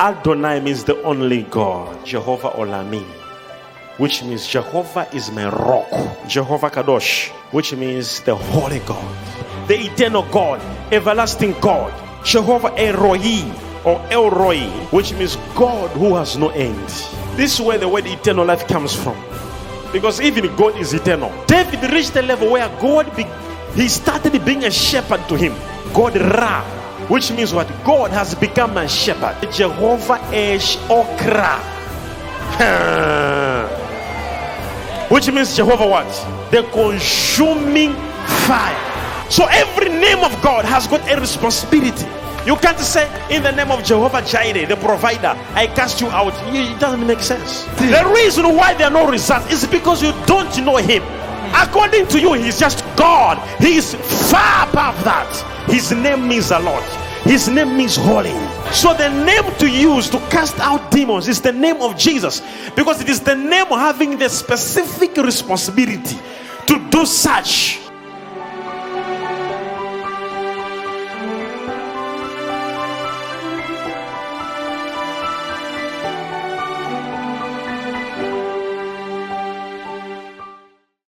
Adonai means the only God. Jehovah Olami, which means Jehovah is my rock. Jehovah Kadosh, which means the holy God, the eternal God, everlasting God. Jehovah Eroi or Elroi, which means God who has no end. This is where the word eternal life comes from. Because even God is eternal. David reached a level where God be, he started being a shepherd to him. God Ra, which means what? God has become a shepherd. Jehovah Esh Okra. which means Jehovah what? The consuming fire. So every name of God has got a responsibility. You can't say in the name of Jehovah Jireh, the provider, I cast you out. It doesn't make sense. The reason why there are no results is because you don't know Him. According to you, He's just God. He is far above that. His name means a lot. His name means holy. So the name to use to cast out demons is the name of Jesus because it is the name having the specific responsibility to do such